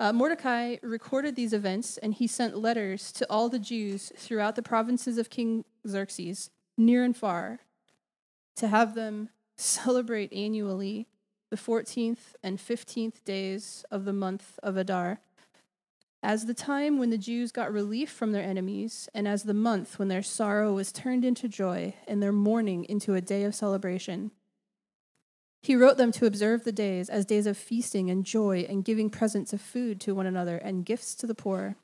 Uh, Mordecai recorded these events and he sent letters to all the Jews throughout the provinces of King Xerxes, near and far, to have them celebrate annually the 14th and 15th days of the month of Adar, as the time when the Jews got relief from their enemies, and as the month when their sorrow was turned into joy and their mourning into a day of celebration. He wrote them to observe the days as days of feasting and joy and giving presents of food to one another and gifts to the poor.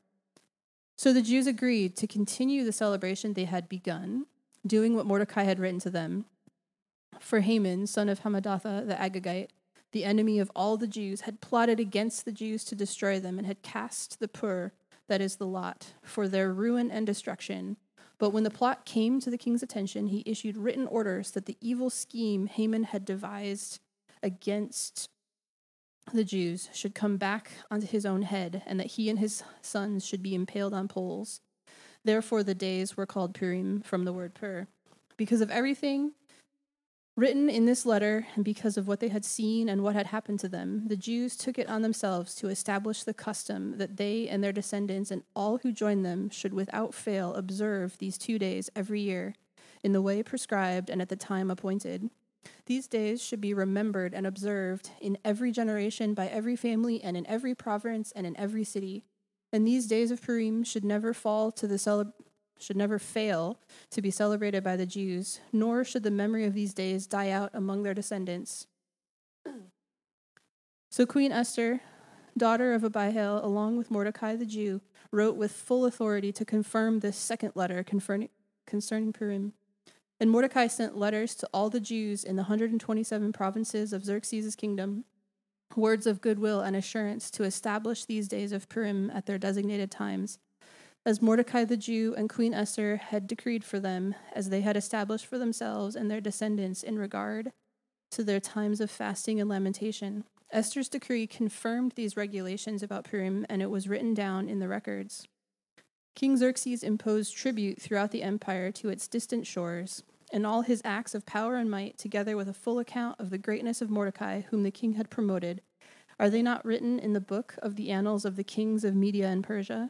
So the Jews agreed to continue the celebration they had begun, doing what Mordecai had written to them. For Haman, son of Hammedatha the Agagite, the enemy of all the Jews, had plotted against the Jews to destroy them and had cast the pur, that is the lot, for their ruin and destruction. But when the plot came to the king's attention, he issued written orders that the evil scheme Haman had devised against the Jews should come back onto his own head, and that he and his sons should be impaled on poles. Therefore, the days were called Purim from the word pur. Because of everything Written in this letter, and because of what they had seen and what had happened to them, the Jews took it on themselves to establish the custom that they and their descendants and all who join them should without fail observe these two days every year, in the way prescribed and at the time appointed. These days should be remembered and observed in every generation by every family and in every province and in every city. And these days of Purim should never fall to the celebration should never fail to be celebrated by the Jews, nor should the memory of these days die out among their descendants. So Queen Esther, daughter of Abihail, along with Mordecai the Jew, wrote with full authority to confirm this second letter concerning Purim. And Mordecai sent letters to all the Jews in the 127 provinces of Xerxes' kingdom, words of goodwill and assurance to establish these days of Purim at their designated times as Mordecai the Jew and Queen Esther had decreed for them, as they had established for themselves and their descendants in regard to their times of fasting and lamentation. Esther's decree confirmed these regulations about Purim, and it was written down in the records. King Xerxes imposed tribute throughout the empire to its distant shores, and all his acts of power and might, together with a full account of the greatness of Mordecai, whom the king had promoted, are they not written in the book of the annals of the kings of Media and Persia?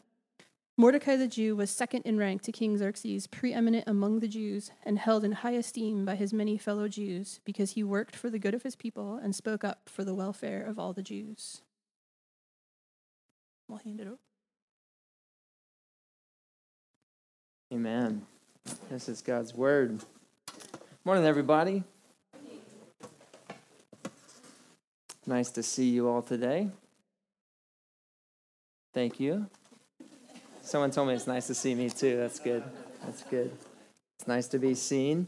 Mordecai the Jew was second in rank to King Xerxes, preeminent among the Jews, and held in high esteem by his many fellow Jews, because he worked for the good of his people and spoke up for the welfare of all the Jews. I'll hand it over. Amen. This is God's word. Morning, everybody. Nice to see you all today. Thank you. Someone told me it's nice to see me too. That's good. That's good. It's nice to be seen.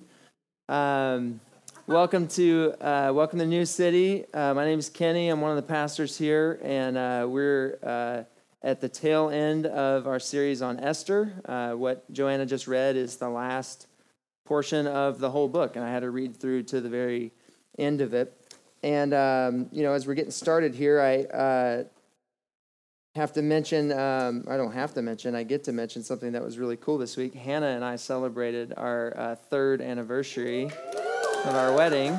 Um, welcome to uh, welcome to New City. Uh, my name is Kenny. I'm one of the pastors here, and uh, we're uh, at the tail end of our series on Esther. Uh, what Joanna just read is the last portion of the whole book, and I had to read through to the very end of it. And um, you know, as we're getting started here, I uh, have to mention, um, I don't have to mention, I get to mention something that was really cool this week. Hannah and I celebrated our uh, third anniversary of our wedding.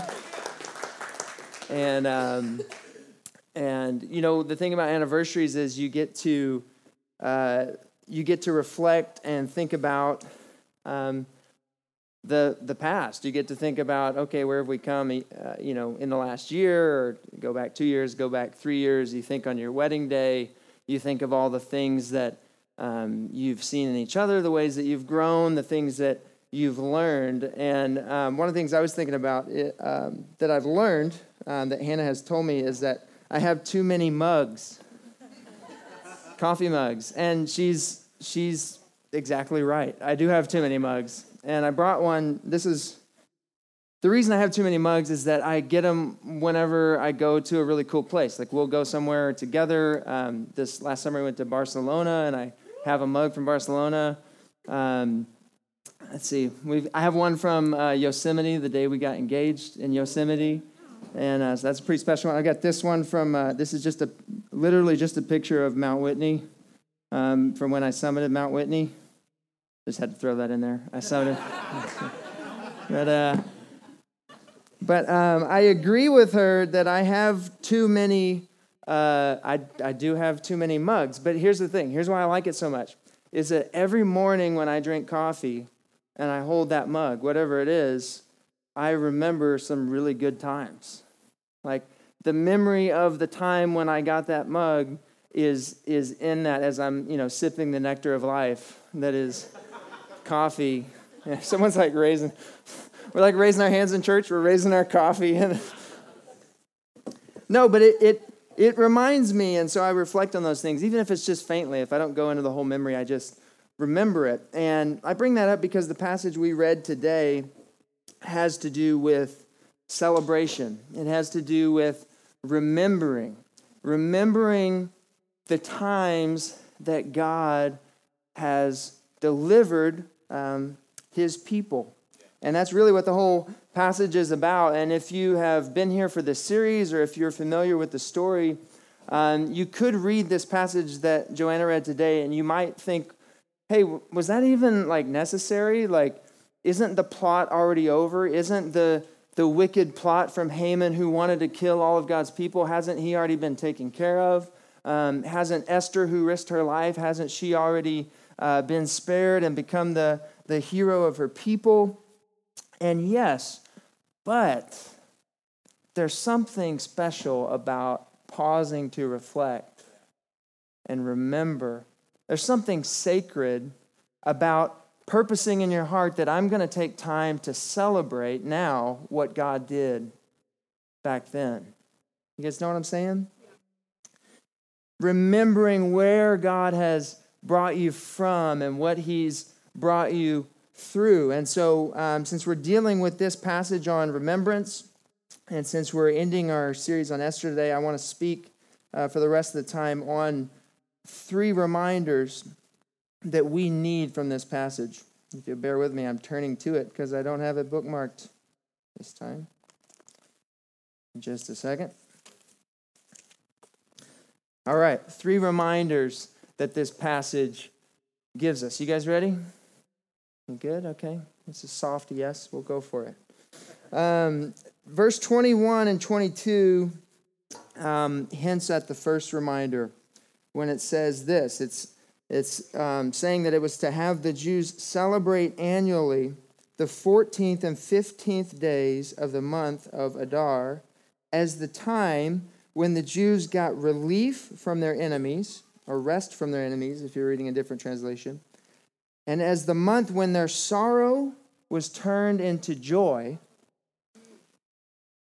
And, um, and, you know, the thing about anniversaries is you get to, uh, you get to reflect and think about um, the, the past. You get to think about, okay, where have we come, uh, you know, in the last year, or go back two years, go back three years. You think on your wedding day, you think of all the things that um, you've seen in each other, the ways that you've grown, the things that you've learned. And um, one of the things I was thinking about it, um, that I've learned um, that Hannah has told me is that I have too many mugs, coffee mugs. And she's, she's exactly right. I do have too many mugs. And I brought one. This is the reason I have too many mugs is that I get them whenever I go to a really cool place. Like we'll go somewhere together. Um, this last summer we went to Barcelona, and I have a mug from Barcelona. Um, let's see, We've, I have one from uh, Yosemite, the day we got engaged in Yosemite, and uh, so that's a pretty special one. I got this one from. Uh, this is just a literally just a picture of Mount Whitney um, from when I summited Mount Whitney. Just had to throw that in there. I summited. but uh, but um, I agree with her that I have too many uh, I, I do have too many mugs. But here's the thing here's why I like it so much is that every morning when I drink coffee and I hold that mug, whatever it is, I remember some really good times. Like the memory of the time when I got that mug is, is in that as I'm, you know, sipping the nectar of life that is coffee. Yeah, someone's like raising, we're like raising our hands in church, we're raising our coffee. And no, but it, it, it reminds me, and so I reflect on those things, even if it's just faintly. If I don't go into the whole memory, I just remember it. And I bring that up because the passage we read today has to do with celebration, it has to do with remembering, remembering the times that God has delivered um, his people. And that's really what the whole passage is about. And if you have been here for this series or if you're familiar with the story, um, you could read this passage that Joanna read today and you might think, hey, was that even like necessary? Like, isn't the plot already over? Isn't the the wicked plot from Haman who wanted to kill all of God's people, hasn't he already been taken care of? Um, hasn't Esther, who risked her life, hasn't she already uh, been spared and become the, the hero of her people? And yes, but there's something special about pausing to reflect and remember. There's something sacred about purposing in your heart that I'm going to take time to celebrate now what God did back then. You guys know what I'm saying? Remembering where God has brought you from and what He's brought you through. And so, um, since we're dealing with this passage on remembrance, and since we're ending our series on Esther today, I want to speak uh, for the rest of the time on three reminders that we need from this passage. If you bear with me, I'm turning to it because I don't have it bookmarked this time. Just a second. All right, three reminders that this passage gives us. You guys ready? Good? Okay. This is soft, yes. We'll go for it. Um, verse 21 and 22 um, hints at the first reminder when it says this. It's it's um, saying that it was to have the Jews celebrate annually the 14th and 15th days of the month of Adar as the time when the Jews got relief from their enemies, or rest from their enemies, if you're reading a different translation, and as the month when their sorrow was turned into joy,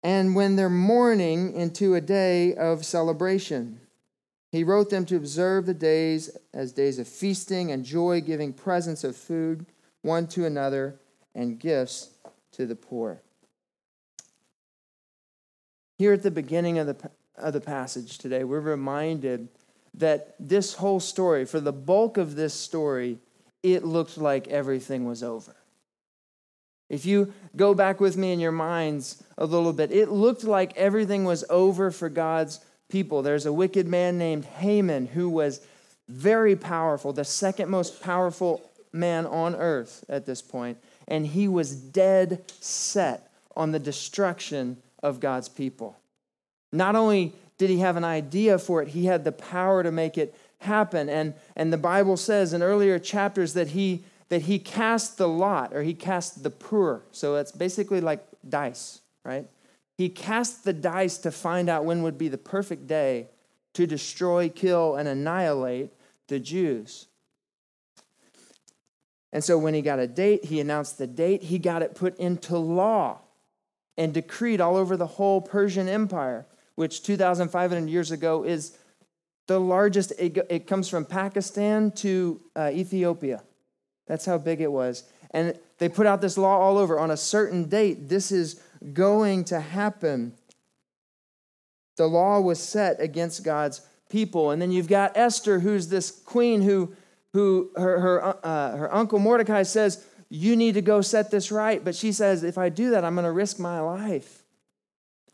and when their mourning into a day of celebration. He wrote them to observe the days as days of feasting and joy, giving presents of food one to another and gifts to the poor. Here at the beginning of the, of the passage today, we're reminded that this whole story, for the bulk of this story, it looked like everything was over. If you go back with me in your minds a little bit, it looked like everything was over for God's people. There's a wicked man named Haman who was very powerful, the second most powerful man on earth at this point, and he was dead set on the destruction of God's people. Not only did he have an idea for it, he had the power to make it happen. And, and the Bible says in earlier chapters that he that he cast the lot or he cast the pur. So that's basically like dice, right? He cast the dice to find out when would be the perfect day to destroy, kill, and annihilate the Jews. And so when he got a date, he announced the date, he got it put into law and decreed all over the whole Persian Empire, which 2,500 years ago is the largest. It, comes from Pakistan to uh, Ethiopia. That's how big it was. And they put out this law all over on a certain date. This is going to happen. The law was set against God's people. And then you've got Esther, who's this queen who, who her, her, uh, her uncle Mordecai says, You need to go set this right. But she says, If I do that, I'm going to risk my life.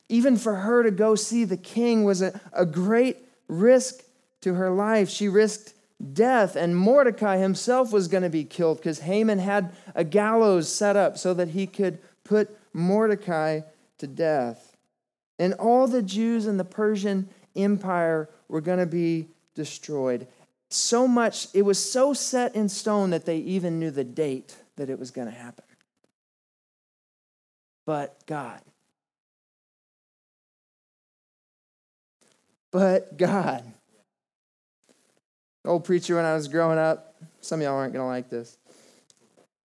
Even for her to go see the king was a, a great risk to her life. She risked death, and Mordecai himself was going to be killed because Haman had a gallows set up so that he could put Mordecai to death. And all the Jews in the Persian empire were going to be destroyed. So much, it was so set in stone that they even knew the date that it was going to happen. But God. But God. The Old preacher when I was growing up, some of y'all aren't going to like this.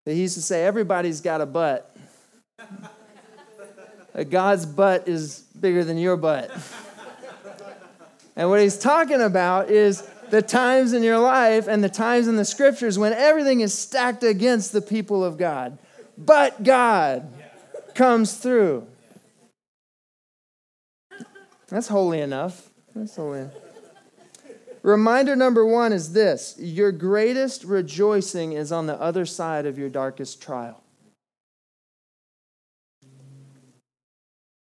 He used to say, Everybody's got a butt. God's butt is bigger than your butt. And what he's talking about is the times in your life and the times in the scriptures when everything is stacked against the people of God. But God comes through. That's holy enough. That's enough. Reminder number one is this your greatest rejoicing is on the other side of your darkest trial.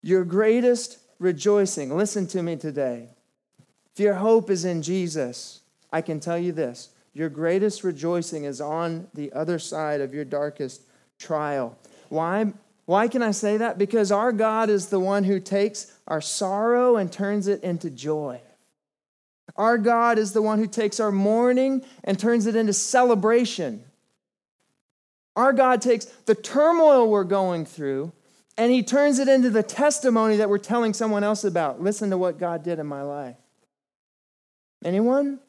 Your greatest rejoicing, listen to me today. If your hope is in Jesus, I can tell you this your greatest rejoicing is on the other side of your darkest trial. Why? Why can I say that? Because our God is the one who takes our sorrow and turns it into joy. Our God is the one who takes our mourning and turns it into celebration. Our God takes the turmoil we're going through and he turns it into the testimony that we're telling someone else about. Listen to what God did in my life. Anyone?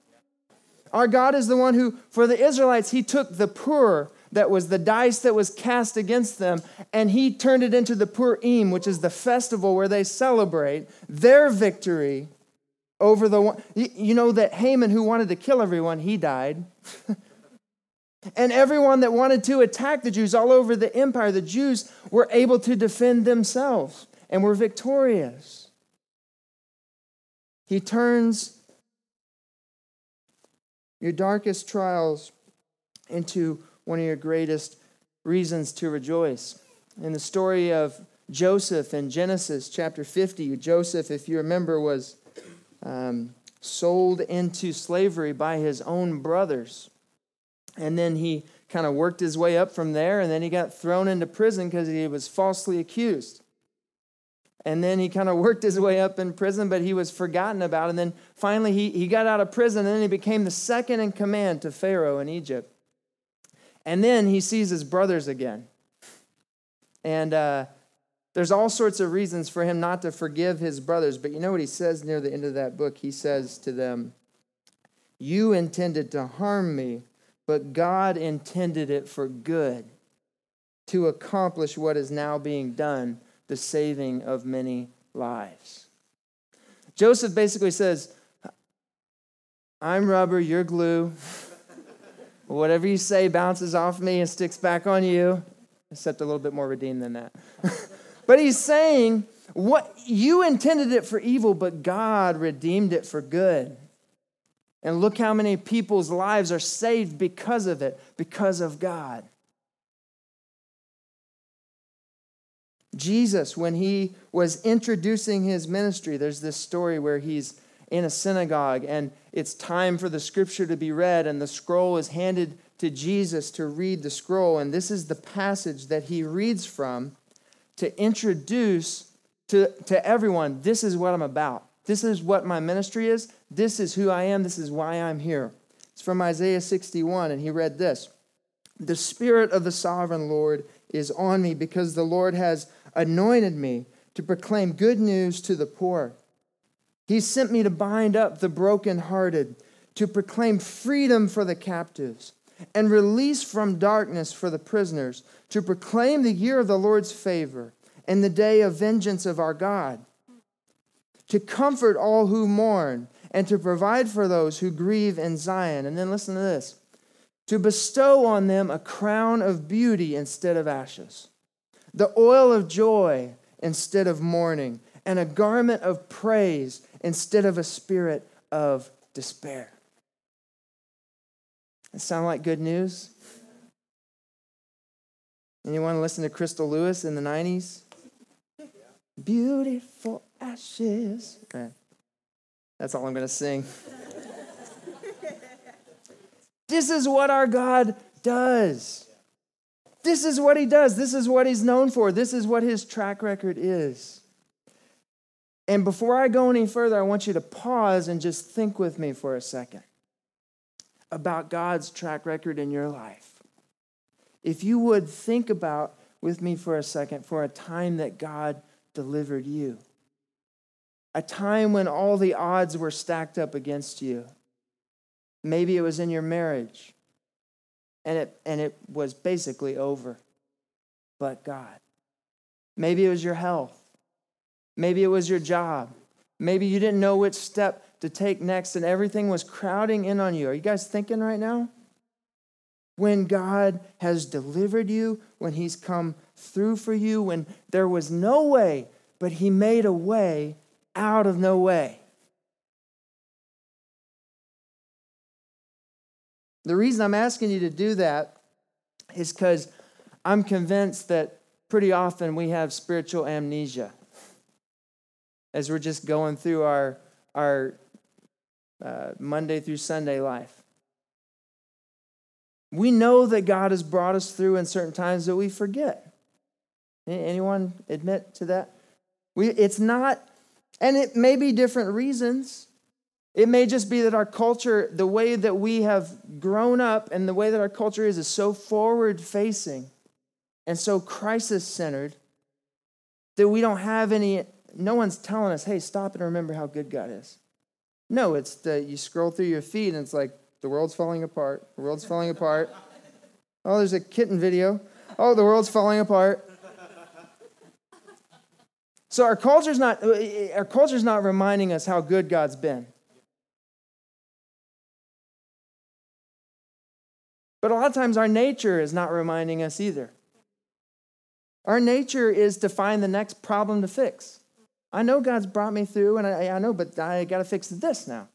Our God is the one who, for the Israelites, he took the pur, that was the dice that was cast against them, and he turned it into the Purim, which is the festival where they celebrate their victory over the one. You know that Haman, who wanted to kill everyone, he died. And everyone that wanted to attack the Jews all over the empire, the Jews were able to defend themselves and were victorious. He turns your darkest trials into one of your greatest reasons to rejoice. In the story of Joseph in Genesis chapter 50, Joseph, if you remember, was um, sold into slavery by his own brothers. And then he kind of worked his way up from there, and then he got thrown into prison because he was falsely accused. And then he kind of worked his way up in prison, but he was forgotten about. And then finally, he, he got out of prison, and then he became the second in command to Pharaoh in Egypt. And then he sees his brothers again. And uh, there's all sorts of reasons for him not to forgive his brothers. But you know what he says near the end of that book? He says to them, You intended to harm me but God intended it for good to accomplish what is now being done the saving of many lives. Joseph basically says, I'm rubber, you're glue. Whatever you say bounces off me and sticks back on you, except a little bit more redeemed than that. but he's saying, what you intended it for evil, but God redeemed it for good. And look how many people's lives are saved because of it, because of God. Jesus, when he was introducing his ministry, there's this story where he's in a synagogue and it's time for the scripture to be read, and the scroll is handed to Jesus to read the scroll. And this is the passage that he reads from to introduce to, to everyone this is what I'm about. This is what my ministry is. This is who I am. This is why I'm here. It's from Isaiah 61, and he read this The Spirit of the sovereign Lord is on me because the Lord has anointed me to proclaim good news to the poor. He sent me to bind up the brokenhearted, to proclaim freedom for the captives, and release from darkness for the prisoners, to proclaim the year of the Lord's favor and the day of vengeance of our God to comfort all who mourn, and to provide for those who grieve in Zion. And then listen to this to bestow on them a crown of beauty instead of ashes, the oil of joy instead of mourning, and a garment of praise instead of a spirit of despair. That sound like good news? Anyone listen to Crystal Lewis in the 90s? Beautiful ashes. Okay. That's all I'm going to sing. this is what our God does. This is what he does. This is what he's known for. This is what his track record is. And before I go any further, I want you to pause and just think with me for a second about God's track record in your life. If you would think about with me for a second for a time that God delivered you, a time when all the odds were stacked up against you. Maybe it was in your marriage and it, and it was basically over, but God. Maybe it was your health. Maybe it was your job. Maybe you didn't know which step to take next and everything was crowding in on you. Are you guys thinking right now? When God has delivered you, when He's come through for you, when there was no way, but He made a way out of no way. The reason I'm asking you to do that is because I'm convinced that pretty often we have spiritual amnesia as we're just going through our, our uh, Monday through Sunday life. We know that God has brought us through in certain times that we forget. Anyone admit to that? We, it's not, and it may be different reasons. It may just be that our culture, the way that we have grown up and the way that our culture is, is so forward facing and so crisis centered that we don't have any, no one's telling us, hey, stop and remember how good God is. No, it's that you scroll through your feed and it's like, the world's falling apart, the world's falling apart. Oh, there's a kitten video. Oh, the world's falling apart. So our culture's not uh, uh, our culture's not reminding us how good God's been. But a lot of times our nature is not reminding us either. Our nature is to find the next problem to fix. I know God's brought me through, and I, I know, but I got to fix this now.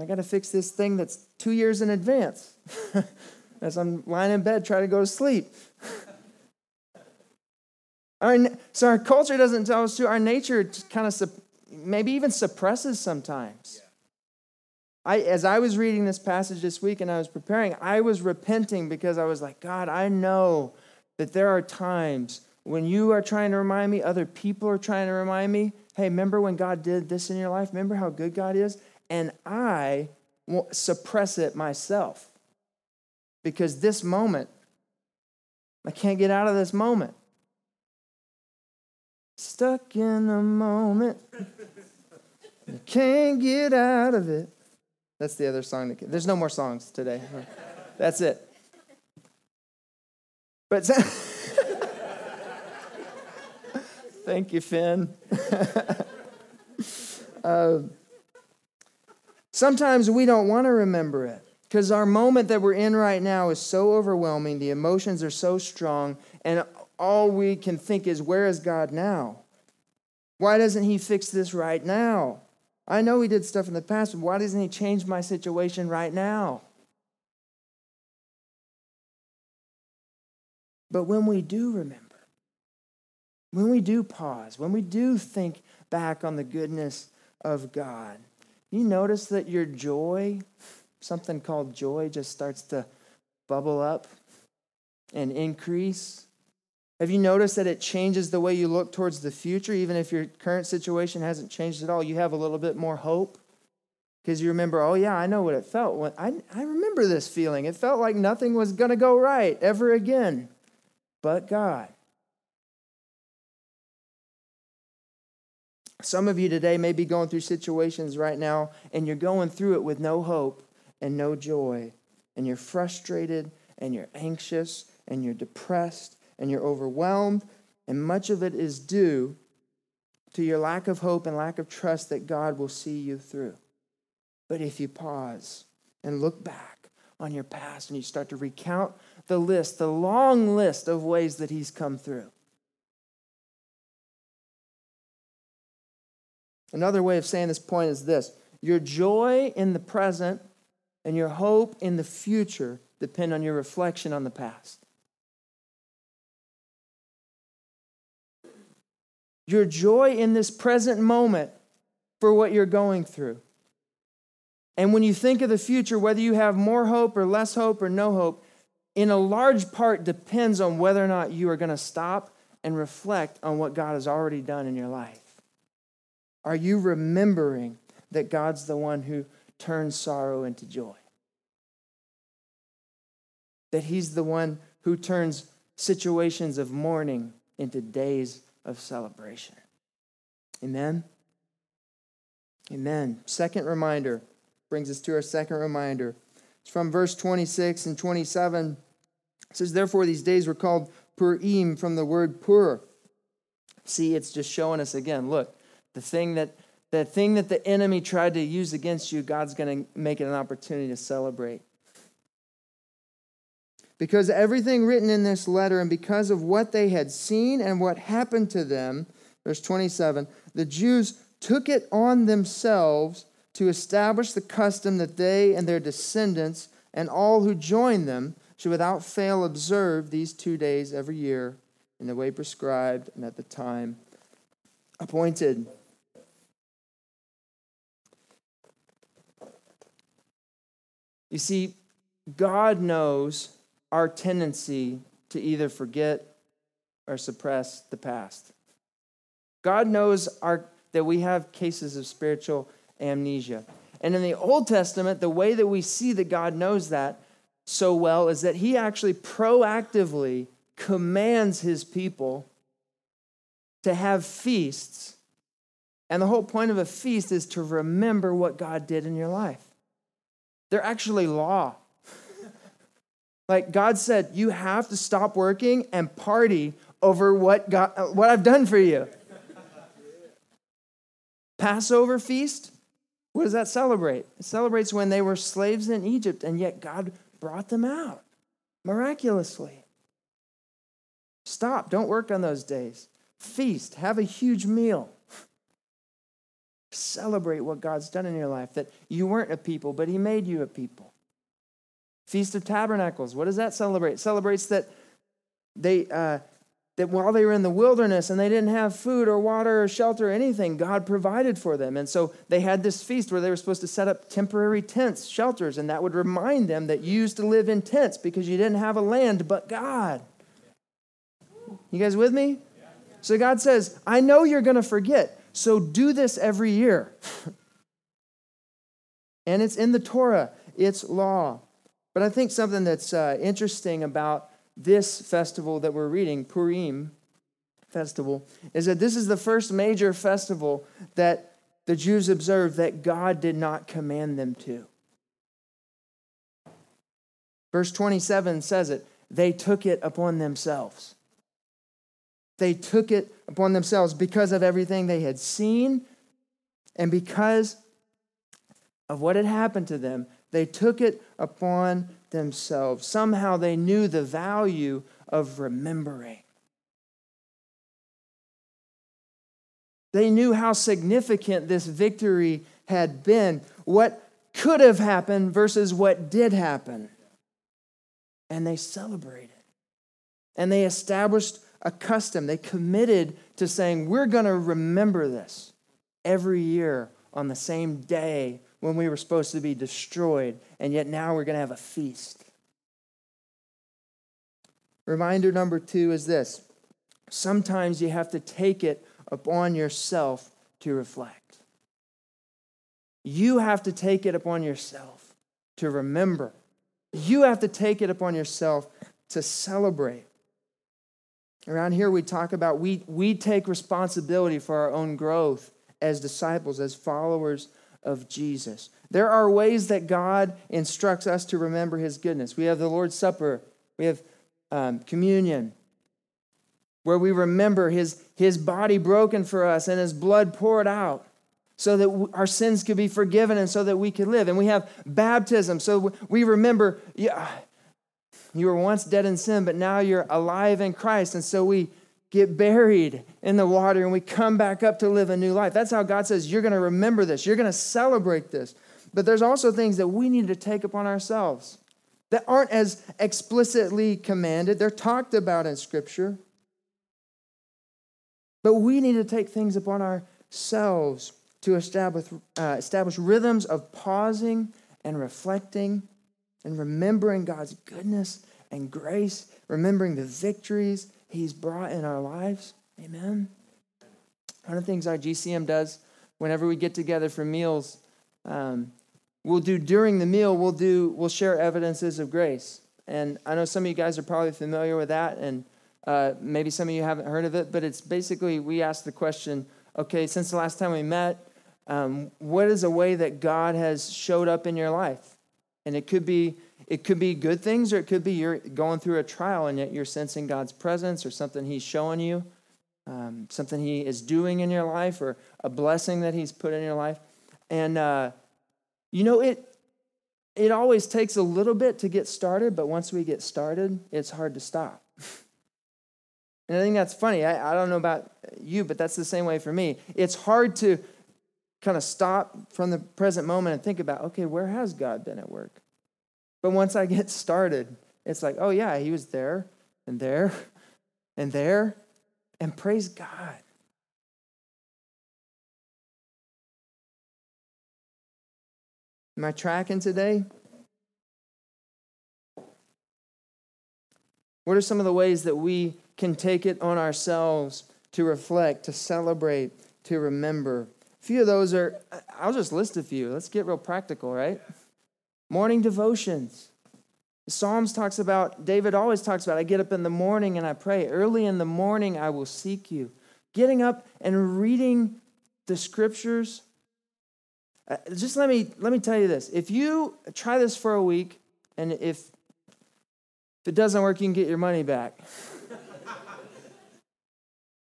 I got to fix this thing that's two years in advance as I'm lying in bed trying to go to sleep. our, so our culture doesn't tell us to. Our nature kind of maybe even suppresses sometimes. I, as I was reading this passage this week and I was preparing, I was repenting because I was like, God, I know that there are times when you are trying to remind me, other people are trying to remind me, hey, remember when God did this in your life? Remember how good God is? And I won't suppress it myself because this moment, I can't get out of this moment. Stuck in the moment, I can't get out of it. That's the other song. That, there's no more songs today. That's it. But thank you, Finn. uh, sometimes we don't want to remember it because our moment that we're in right now is so overwhelming. The emotions are so strong, and all we can think is, Where is God now? Why doesn't He fix this right now? I know he did stuff in the past, but why doesn't he change my situation right now? But when we do remember, when we do pause, when we do think back on the goodness of God, you notice that your joy, something called joy, just starts to bubble up and increase. Have you noticed that it changes the way you look towards the future, even if your current situation hasn't changed at all? You have a little bit more hope because you remember, oh, yeah, I know what it felt. When, I, I remember this feeling. It felt like nothing was going to go right ever again but God. Some of you today may be going through situations right now, and you're going through it with no hope and no joy, and you're frustrated and you're anxious and you're depressed and you're overwhelmed, and much of it is due to your lack of hope and lack of trust that God will see you through. But if you pause and look back on your past and you start to recount the list, the long list of ways that He's come through. Another way of saying this point is this your joy in the present and your hope in the future depend on your reflection on the past. your joy in this present moment for what you're going through. And when you think of the future, whether you have more hope or less hope or no hope, in a large part depends on whether or not you are going to stop and reflect on what God has already done in your life. Are you remembering that God's the one who turns sorrow into joy? That He's the one who turns situations of mourning into days of celebration. Amen. Amen. Second reminder brings us to our second reminder. It's from verse 26 and 27. It says, Therefore, these days were called Purim from the word pur. See, it's just showing us again look, the thing that the thing that the enemy tried to use against you, God's going to make it an opportunity to celebrate. Because everything written in this letter, and because of what they had seen and what happened to them, verse 27, the Jews took it on themselves to establish the custom that they and their descendants and all who join them should without fail observe these two days every year in the way prescribed and at the time appointed. You see, God knows our tendency to either forget or suppress the past. God knows our, that we have cases of spiritual amnesia. And in the Old Testament, the way that we see that God knows that so well is that he actually proactively commands his people to have feasts. And the whole point of a feast is to remember what God did in your life. They're actually law. like God said, you have to stop working and party over what, God, what I've done for you. Passover feast, what does that celebrate? It celebrates when they were slaves in Egypt, and yet God brought them out miraculously. Stop. Don't work on those days. Feast. Have a huge meal. Celebrate what God's done in your life, that you weren't a people, but He made you a people. Feast of Tabernacles. What does that celebrate? It celebrates that they, uh, that while they were in the wilderness and they didn't have food or water or shelter or anything, God provided for them. And so they had this feast where they were supposed to set up temporary tents, shelters, and that would remind them that you used to live in tents because you didn't have a land but God. You guys with me? So God says, I know you're going to forget, so do this every year. and it's in the Torah, it's law. But I think something that's uh, interesting about this festival that we're reading, Purim festival, is that this is the first major festival that the Jews observed that God did not command them to. Verse 27 says it they took it upon themselves. They took it upon themselves because of everything they had seen and because of what had happened to them. They took it upon themselves. Somehow they knew the value of remembering. They knew how significant this victory had been, what could have happened versus what did happen. And they celebrated. And they established a custom. They committed to saying, We're going to remember this every year on the same day when we were supposed to be destroyed, and yet now we're going to have a feast. Reminder number two is this sometimes you have to take it upon yourself to reflect. You have to take it upon yourself to remember. You have to take it upon yourself to celebrate. Around here, we talk about we, we take responsibility for our own growth as disciples, as followers of Jesus. There are ways that God instructs us to remember his goodness. We have the Lord's Supper, we have um, communion, where we remember his, his body broken for us and his blood poured out so that our sins could be forgiven and so that we could live. And we have baptism, so we remember, yeah, you were once dead in sin, but now you're alive in Christ. And so we get buried in the water and we come back up to live a new life. That's how God says you're going to remember this, you're going to celebrate this. But there's also things that we need to take upon ourselves that aren't as explicitly commanded, they're talked about in Scripture. But we need to take things upon ourselves to establish, uh, establish rhythms of pausing and reflecting and remembering God's goodness and grace, remembering the victories He's brought in our lives. Amen. One of the things our GCM does whenever we get together for meals, um, we'll do during the meal, we'll do, we'll share evidences of grace. And I know some of you guys are probably familiar with that, and uh, maybe some of you haven't heard of it, but it's basically we ask the question okay, since the last time we met, um, what is a way that God has showed up in your life? And it could be it could be good things, or it could be you're going through a trial and yet you're sensing God's presence or something He's showing you, um, something He is doing in your life, or a blessing that He's put in your life. And uh, you know it. It always takes a little bit to get started, but once we get started, it's hard to stop. and I think that's funny. I, I don't know about you, but that's the same way for me. It's hard to kind of stop from the present moment and think about, okay, where has God been at work? But once I get started, it's like, oh, yeah, he was there and there and there. And praise God. Am I tracking today? What are some of the ways that we can take it on ourselves to reflect, to celebrate, to remember? Few of those are, I'll just list a few. Let's get real practical, right? Morning devotions. The Psalms talks about, David always talks about, I get up in the morning and I pray. Early in the morning, I will seek you. Getting up and reading the scriptures. Uh, just let me, let me tell you this. If you try this for a week, and if, if it doesn't work, you can get your money back.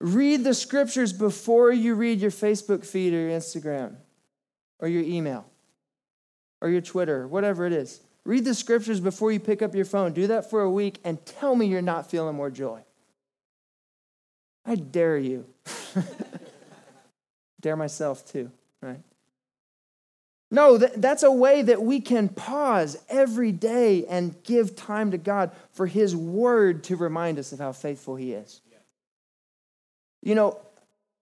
Read the scriptures before you read your Facebook feed or your Instagram or your email or your Twitter, whatever it is. Read the scriptures before you pick up your phone. Do that for a week and tell me you're not feeling more joy. I dare you. dare myself too, right? No, that's a way that we can pause every day and give time to God for His word to remind us of how faithful He is. You know,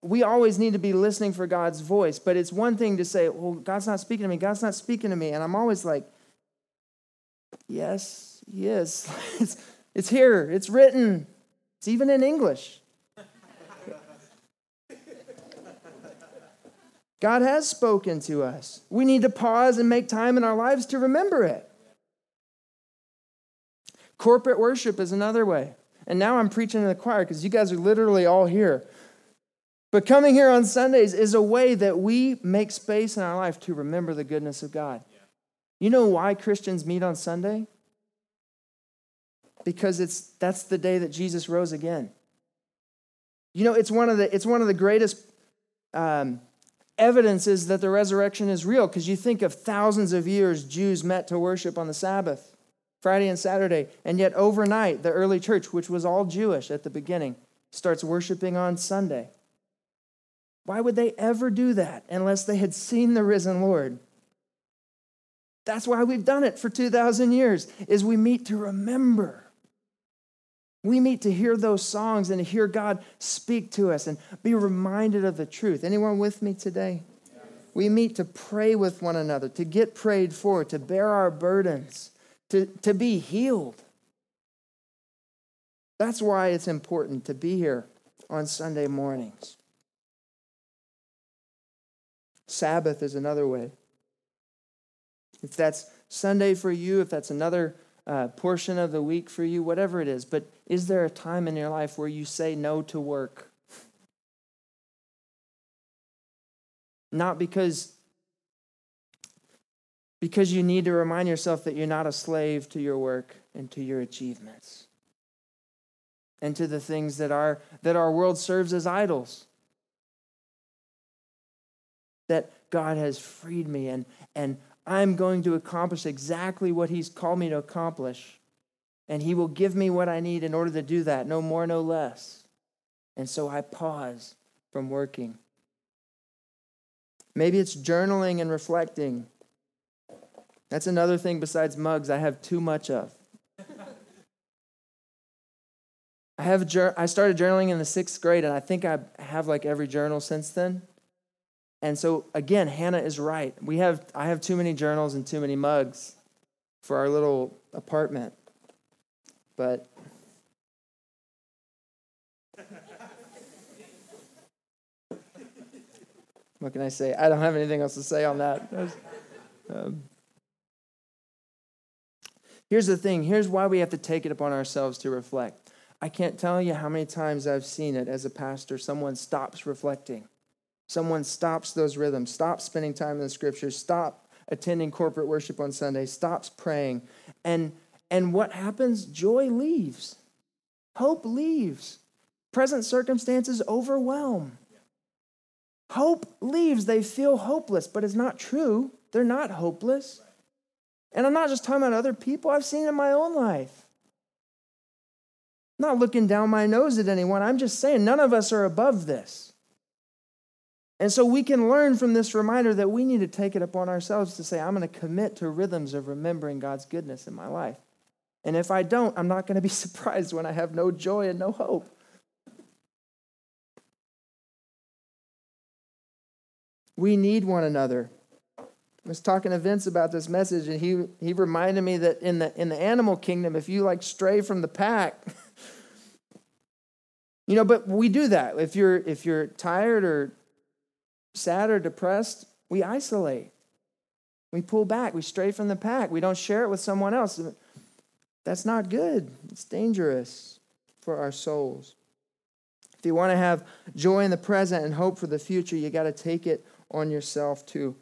we always need to be listening for God's voice, but it's one thing to say, well, God's not speaking to me, God's not speaking to me. And I'm always like, yes, he is. it's, it's here, it's written, it's even in English. God has spoken to us. We need to pause and make time in our lives to remember it. Corporate worship is another way. And now I'm preaching in the choir because you guys are literally all here. But coming here on Sundays is a way that we make space in our life to remember the goodness of God. You know why Christians meet on Sunday? Because it's that's the day that Jesus rose again. You know, it's one of the it's one of the greatest um, evidences that the resurrection is real. Because you think of thousands of years Jews met to worship on the Sabbath, Friday and Saturday, and yet overnight the early church, which was all Jewish at the beginning, starts worshiping on Sunday. Why would they ever do that unless they had seen the risen Lord? That's why we've done it for 2,000 years, is we meet to remember. We meet to hear those songs and to hear God speak to us and be reminded of the truth. Anyone with me today? We meet to pray with one another, to get prayed for, to bear our burdens, to, to be healed. That's why it's important to be here on Sunday mornings. Sabbath is another way. If that's Sunday for you, if that's another uh, portion of the week for you, whatever it is, but is there a time in your life where you say no to work? Not because because you need to remind yourself that you're not a slave to your work and to your achievements and to the things that our that our world serves as idols that God has freed me and, and I'm going to accomplish exactly what He's called me to accomplish. And He will give me what I need in order to do that, no more, no less. And so I pause from working. Maybe it's journaling and reflecting. That's another thing besides mugs I have too much of. I have I started journaling in the sixth grade, and I think I have like every journal since then. And so again, Hannah is right. We have I have too many journals and too many mugs for our little apartment. But What can I say? I don't have anything else to say on that. Um, here's the thing here's why we have to take it upon ourselves to reflect. I can't tell you how many times I've seen it as a pastor. Someone stops reflecting, someone stops those rhythms, stops spending time in the scriptures, stop attending corporate worship on Sunday, stops praying. And, and what happens? Joy leaves, hope leaves, present circumstances overwhelm. Hope leaves. They feel hopeless, but it's not true. They're not hopeless. And I'm not just talking about other people, I've seen it in my own life. I'm not looking down my nose at anyone. I'm just saying none of us are above this. And so we can learn from this reminder that we need to take it upon ourselves to say, I'm going to commit to rhythms of remembering God's goodness in my life. And if I don't, I'm not going to be surprised when I have no joy and no hope. We need one another. I was talking to Vince about this message, and he, he reminded me that in the, in the animal kingdom, if you like stray from the pack, you know, but we do that. If you're, if you're tired or sad or depressed, we isolate. We pull back. We stray from the pack. We don't share it with someone else. That's not good. It's dangerous for our souls. If you want to have joy in the present and hope for the future, you got to take it on yourself to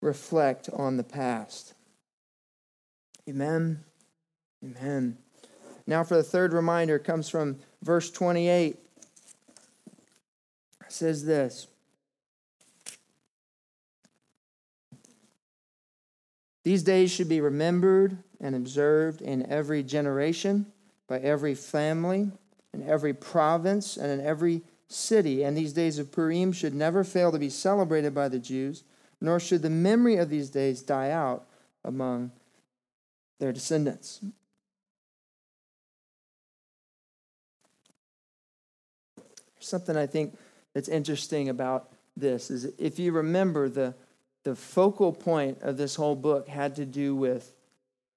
reflect on the past. Amen. Amen. Now, for the third reminder, comes from verse 28. It says this These days should be remembered and observed in every generation, by every family, in every province, and in every city. And these days of Purim should never fail to be celebrated by the Jews nor should the memory of these days die out among their descendants. Something I think that's interesting about this is if you remember the the focal point of this whole book had to do with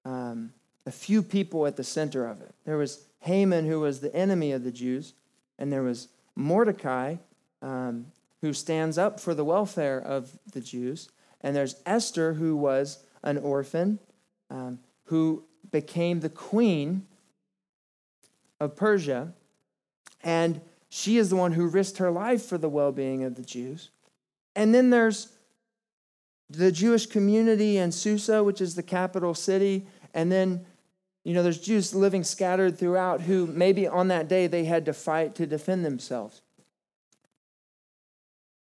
um, a few people at the center of it. There was Haman, who was the enemy of the Jews, and there was Mordecai, um, who stands up for the welfare of the Jews. And there's Esther, who was an orphan, um, who became the queen of Persia. And she is the one who risked her life for the well being of the Jews. And then there's the Jewish community in Susa, which is the capital city. And then, you know, there's Jews living scattered throughout who maybe on that day they had to fight to defend themselves.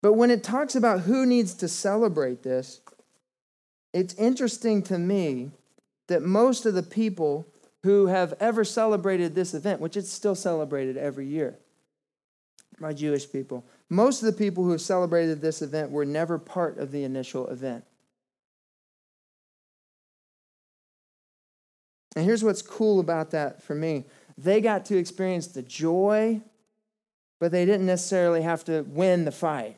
But when it talks about who needs to celebrate this, it's interesting to me that most of the people who have ever celebrated this event, which it's still celebrated every year by Jewish people, most of the people who have celebrated this event were never part of the initial event. And here's what's cool about that for me they got to experience the joy, but they didn't necessarily have to win the fight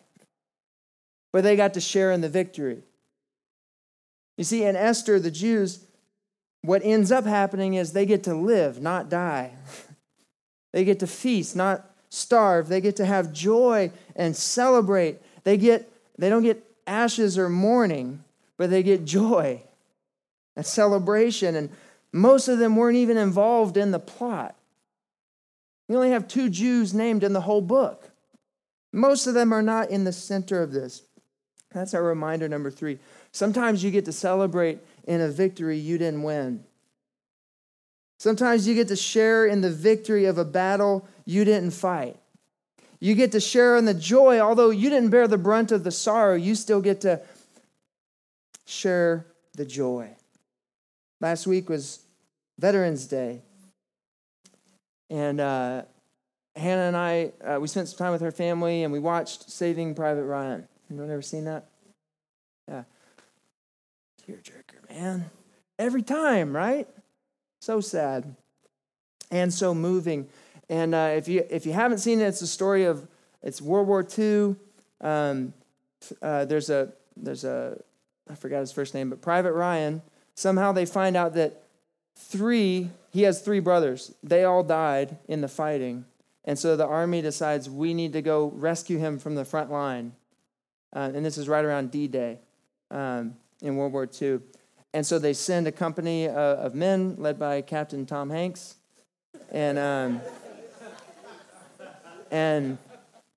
but they got to share in the victory. You see, in Esther, the Jews, what ends up happening is they get to live, not die. they get to feast, not starve. They get to have joy and celebrate. They get they don't get ashes or mourning, but they get joy and celebration. And most of them weren't even involved in the plot. We only have two Jews named in the whole book. Most of them are not in the center of this. That's our reminder number three. Sometimes you get to celebrate in a victory you didn't win. Sometimes you get to share in the victory of a battle you didn't fight. You get to share in the joy, although you didn't bear the brunt of the sorrow, you still get to share the joy. Last week was Veterans Day. And uh, Hannah and I, uh, we spent some time with her family and we watched Saving Private Ryan. Anyone ever seen that? Yeah. Tearjerker, man. Every time, right? So sad and so moving. And uh, if you if you haven't seen it, it's a story of it's World War II. Um, uh, there's a there's a I forgot his first name, but Private Ryan. Somehow they find out that three he has three brothers. They all died in the fighting, and so the army decides we need to go rescue him from the front line. Uh, and this is right around D Day um, in World War II. And so they send a company uh, of men led by Captain Tom Hanks. And, um, and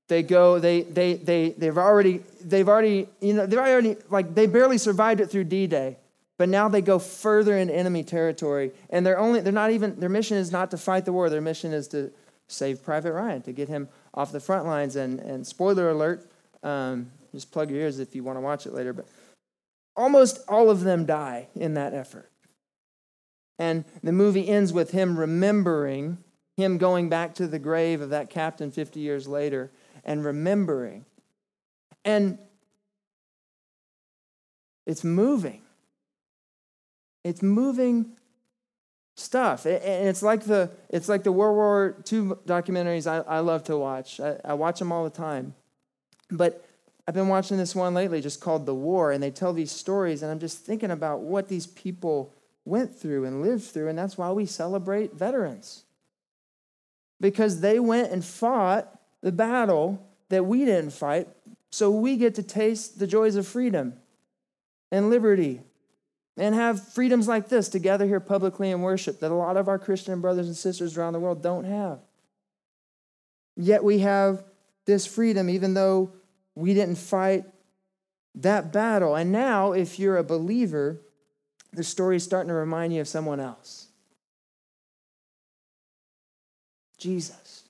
they go, they, they, they, they've already, they've already, you know, they've already, like, they barely survived it through D Day. But now they go further in enemy territory. And they're only, they're not even, their mission is not to fight the war. Their mission is to save Private Ryan, to get him off the front lines. And, and spoiler alert, um, just plug your ears if you want to watch it later. But almost all of them die in that effort. And the movie ends with him remembering, him going back to the grave of that captain 50 years later and remembering. And it's moving. It's moving stuff. And it's like the, it's like the World War II documentaries I, I love to watch. I, I watch them all the time. But I've been watching this one lately just called The War, and they tell these stories, and I'm just thinking about what these people went through and lived through, and that's why we celebrate veterans. Because they went and fought the battle that we didn't fight, so we get to taste the joys of freedom and liberty and have freedoms like this to gather here publicly and worship that a lot of our Christian brothers and sisters around the world don't have. Yet we have this freedom, even though we didn't fight that battle. And now, if you're a believer, the story is starting to remind you of someone else Jesus.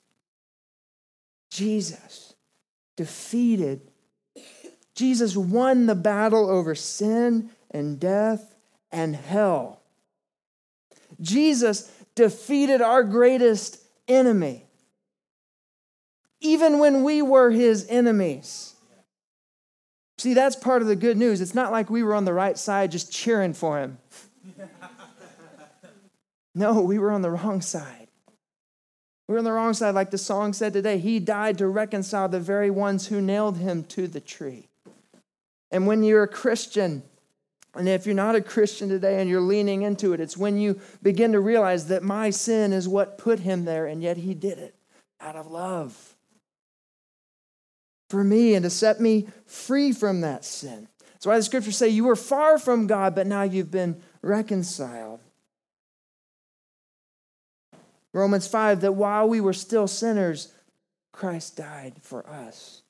Jesus defeated, Jesus won the battle over sin and death and hell. Jesus defeated our greatest enemy, even when we were his enemies. See, that's part of the good news. It's not like we were on the right side just cheering for him. No, we were on the wrong side. We were on the wrong side, like the song said today. He died to reconcile the very ones who nailed him to the tree. And when you're a Christian, and if you're not a Christian today and you're leaning into it, it's when you begin to realize that my sin is what put him there, and yet he did it out of love for me and to set me free from that sin. That's why the scriptures say you were far from God, but now you've been reconciled. Romans 5 that while we were still sinners, Christ died for us.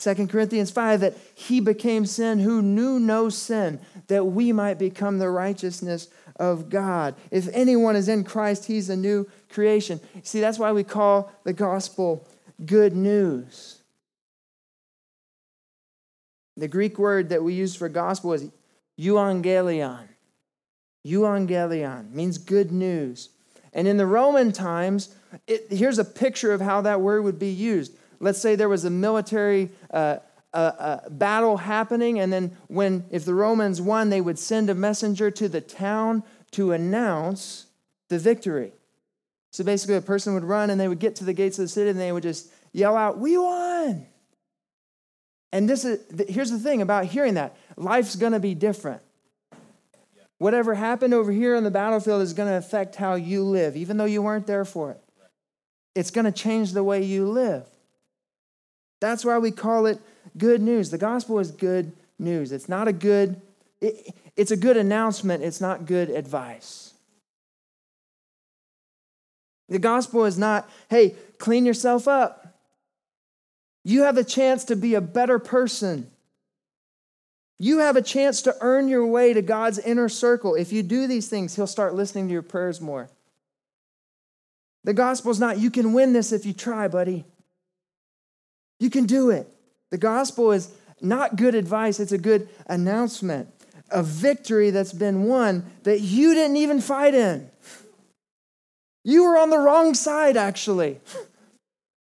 2 Corinthians 5 that he became sin who knew no sin, that we might become the righteousness of God. If anyone is in Christ, he's a new creation. See, that's why we call the gospel good news. The Greek word that we use for gospel is euangelion. Euangelion means good news. And in the Roman times, it, here's a picture of how that word would be used. Let's say there was a military uh, uh, uh, battle happening, and then when if the Romans won, they would send a messenger to the town to announce the victory. So basically, a person would run and they would get to the gates of the city and they would just yell out, We won! And this is here's the thing about hearing that life's going to be different. Whatever happened over here on the battlefield is going to affect how you live, even though you weren't there for it. It's going to change the way you live. That's why we call it good news. The gospel is good news. It's not a good, it, it's a good announcement, it's not good advice. The gospel is not, hey, clean yourself up. You have a chance to be a better person. You have a chance to earn your way to God's inner circle. If you do these things, He'll start listening to your prayers more. The gospel is not, you can win this if you try, buddy. You can do it. The gospel is not good advice, it's a good announcement, a victory that's been won that you didn't even fight in. You were on the wrong side, actually.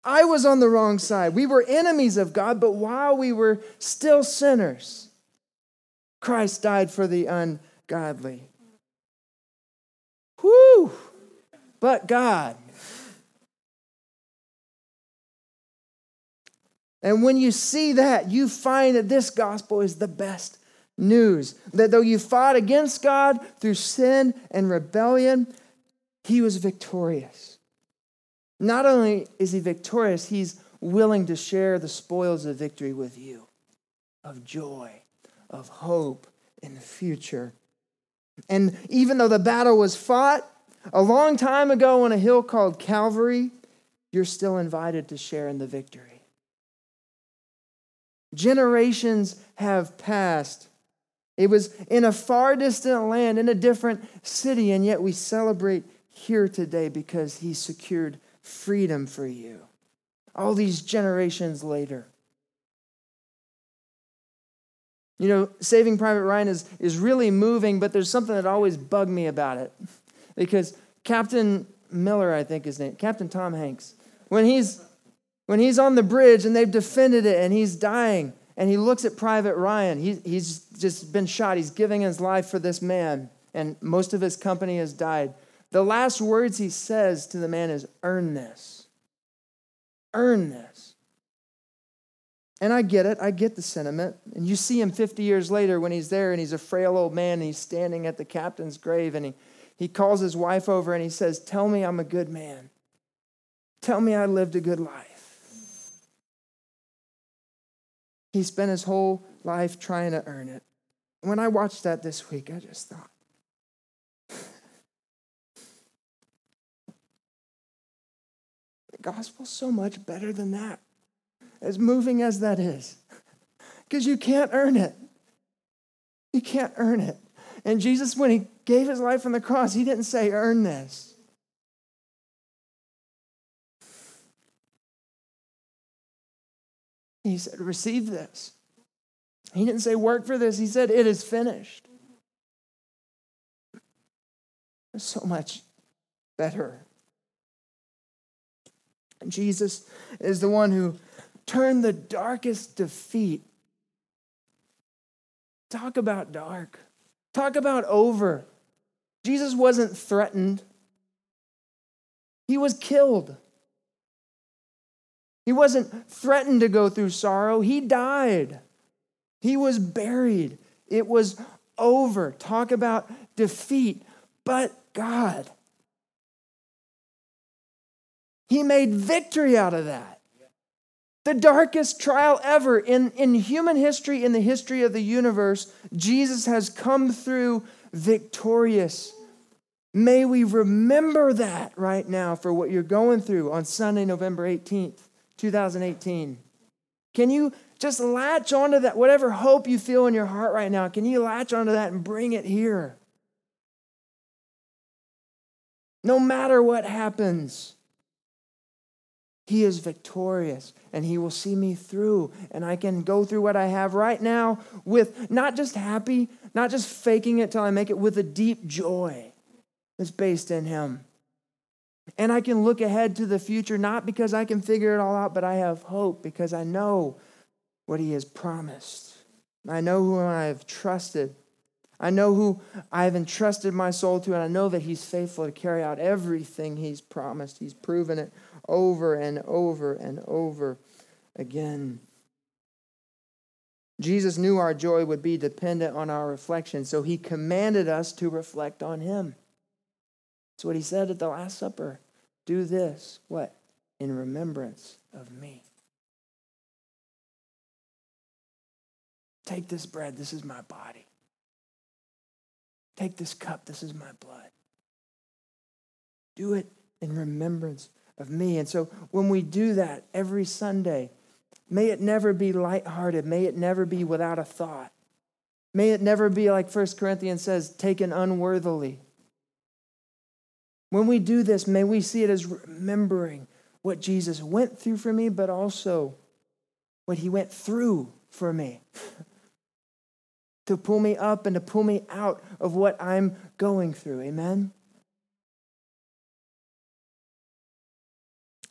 I was on the wrong side. We were enemies of God, but while we were still sinners, Christ died for the ungodly. Whew! But God. And when you see that, you find that this gospel is the best news. That though you fought against God through sin and rebellion, He was victorious. Not only is he victorious, he's willing to share the spoils of victory with you, of joy, of hope in the future. And even though the battle was fought a long time ago on a hill called Calvary, you're still invited to share in the victory. Generations have passed. It was in a far distant land, in a different city, and yet we celebrate here today because he secured freedom for you. All these generations later. You know, Saving Private Ryan is, is really moving, but there's something that always bugged me about it. Because Captain Miller, I think his name, Captain Tom Hanks, when he's when he's on the bridge and they've defended it and he's dying and he looks at Private Ryan, he, he's just been shot. He's giving his life for this man, and most of his company has died. The last words he says to the man is, Earn this. Earn this. And I get it. I get the sentiment. And you see him 50 years later when he's there and he's a frail old man and he's standing at the captain's grave and he, he calls his wife over and he says, Tell me I'm a good man. Tell me I lived a good life. He spent his whole life trying to earn it. When I watched that this week, I just thought, gospel's so much better than that as moving as that is, because you can't earn it. You can't earn it. And Jesus, when he gave his life on the cross, he didn't say, earn this. He said, receive this. He didn't say, work for this. He said, it is finished. So much better. Jesus is the one who turned the darkest defeat. Talk about dark. Talk about over. Jesus wasn't threatened, he was killed. He wasn't threatened to go through sorrow, he died. He was buried. It was over. Talk about defeat. But God, He made victory out of that. The darkest trial ever in, in human history, in the history of the universe, Jesus has come through victorious. May we remember that right now for what you're going through on Sunday, November 18th, 2018. Can you just latch onto that, whatever hope you feel in your heart right now, can you latch onto that and bring it here? No matter what happens, he is victorious and He will see me through. And I can go through what I have right now with not just happy, not just faking it till I make it, with a deep joy that's based in Him. And I can look ahead to the future, not because I can figure it all out, but I have hope because I know what He has promised. I know who I have trusted. I know who I have entrusted my soul to, and I know that He's faithful to carry out everything He's promised. He's proven it over and over and over again. Jesus knew our joy would be dependent on our reflection, so he commanded us to reflect on him. That's what he said at the Last Supper. Do this, what? In remembrance of me. Take this bread, this is my body. Take this cup, this is my blood. Do it in remembrance of me. And so when we do that every Sunday, may it never be lighthearted. May it never be without a thought. May it never be like 1 Corinthians says, taken unworthily. When we do this, may we see it as remembering what Jesus went through for me, but also what he went through for me. to pull me up and to pull me out of what I'm going through. Amen?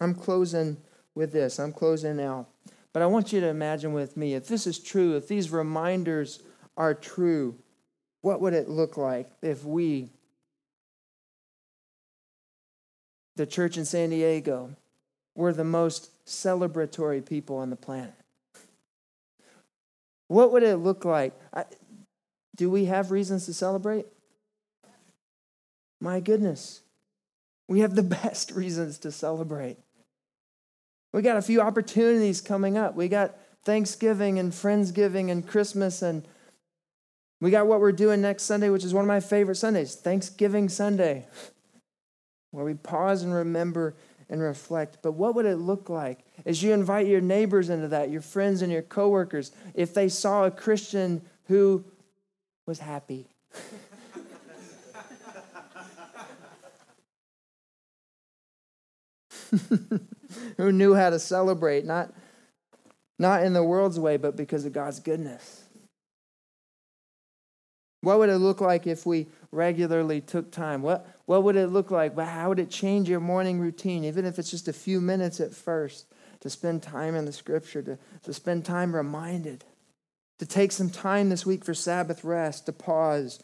I'm closing with this. I'm closing now. But I want you to imagine with me if this is true, if these reminders are true, what would it look like if we, the church in San Diego, were the most celebratory people on the planet? What would it look like? I, do we have reasons to celebrate? My goodness. We have the best reasons to celebrate. We got a few opportunities coming up. We got Thanksgiving and Friendsgiving and Christmas and we got what we're doing next Sunday, which is one of my favorite Sundays, Thanksgiving Sunday, where we pause and remember and reflect. But what would it look like as you invite your neighbors into that, your friends and your coworkers, if they saw a Christian who was happy? who knew how to celebrate, not, not in the world's way, but because of God's goodness. What would it look like if we regularly took time? What, what would it look like? How would it change your morning routine, even if it's just a few minutes at first, to spend time in the scripture, to, to spend time reminded, to take some time this week for Sabbath rest, to pause,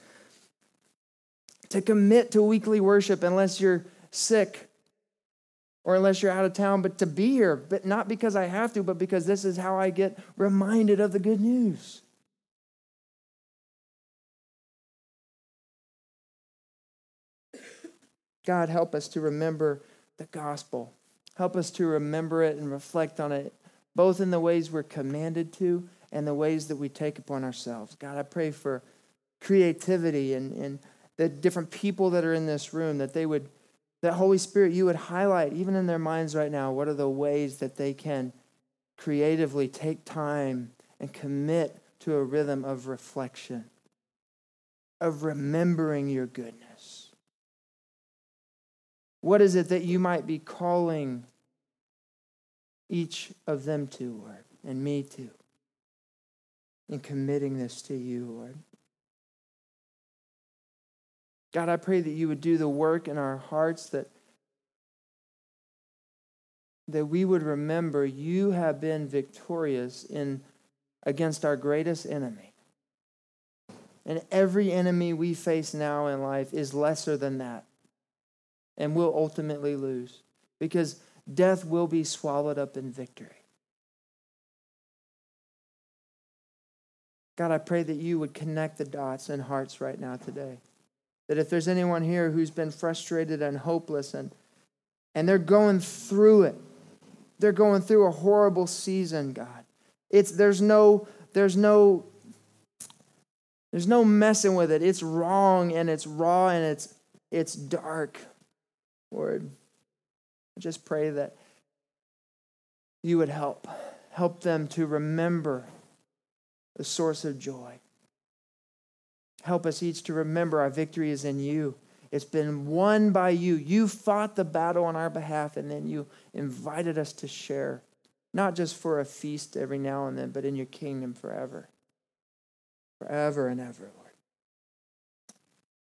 to commit to weekly worship unless you're sick or unless you're out of town, but to be here, but not because I have to, but because this is how I get reminded of the good news. God, help us to remember the gospel. Help us to remember it and reflect on it, both in the ways we're commanded to and the ways that we take upon ourselves. God, I pray for creativity and, and the different people that are in this room, that they would, that Holy Spirit, you would highlight, even in their minds right now, what are the ways that they can creatively take time and commit to a rhythm of reflection, of remembering your goodness. What is it that you might be calling each of them to, Lord, and me to, in committing this to you, Lord? God, I pray that you would do the work in our hearts that that we would remember you have been victorious in against our greatest enemy. And every enemy we face now in life is lesser than that and will ultimately lose because death will be swallowed up in victory. God, I pray that you would connect the dots in hearts right now today. That if there's anyone here who's been frustrated and hopeless and, and they're going through it, they're going through a horrible season, God. It's there's no there's no there's no messing with it. It's wrong and it's raw and it's it's dark. Lord, I just pray that you would help. Help them to remember the source of joy. Help us each to remember our victory is in you. It's been won by you. You fought the battle on our behalf, and then you invited us to share, not just for a feast every now and then, but in your kingdom forever. Forever and ever, Lord.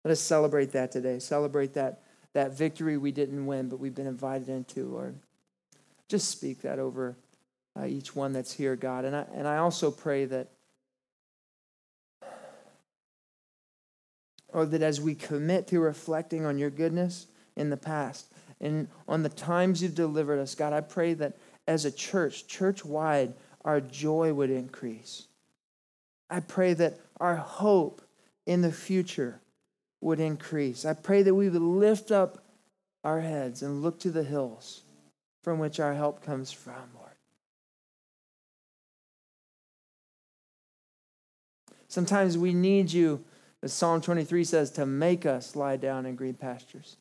Let us celebrate that today. Celebrate that that victory we didn't win, but we've been invited into, Lord. Just speak that over uh, each one that's here, God. And I, and I also pray that, or that as we commit to reflecting on your goodness in the past and on the times you've delivered us, God, I pray that as a church, church wide, our joy would increase. I pray that our hope in the future would increase. I pray that we would lift up our heads and look to the hills from which our help comes from, Lord. Sometimes we need you, as Psalm 23 says, to make us lie down in green pastures.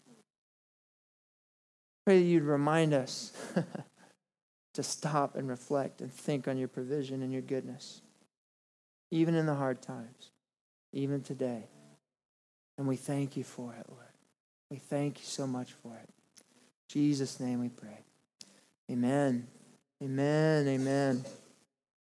Pray that you'd remind us to stop and reflect and think on your provision and your goodness, even in the hard times, even today. And we thank you for it, Lord. We thank you so much for it. In Jesus' name we pray. Amen. Amen. Amen.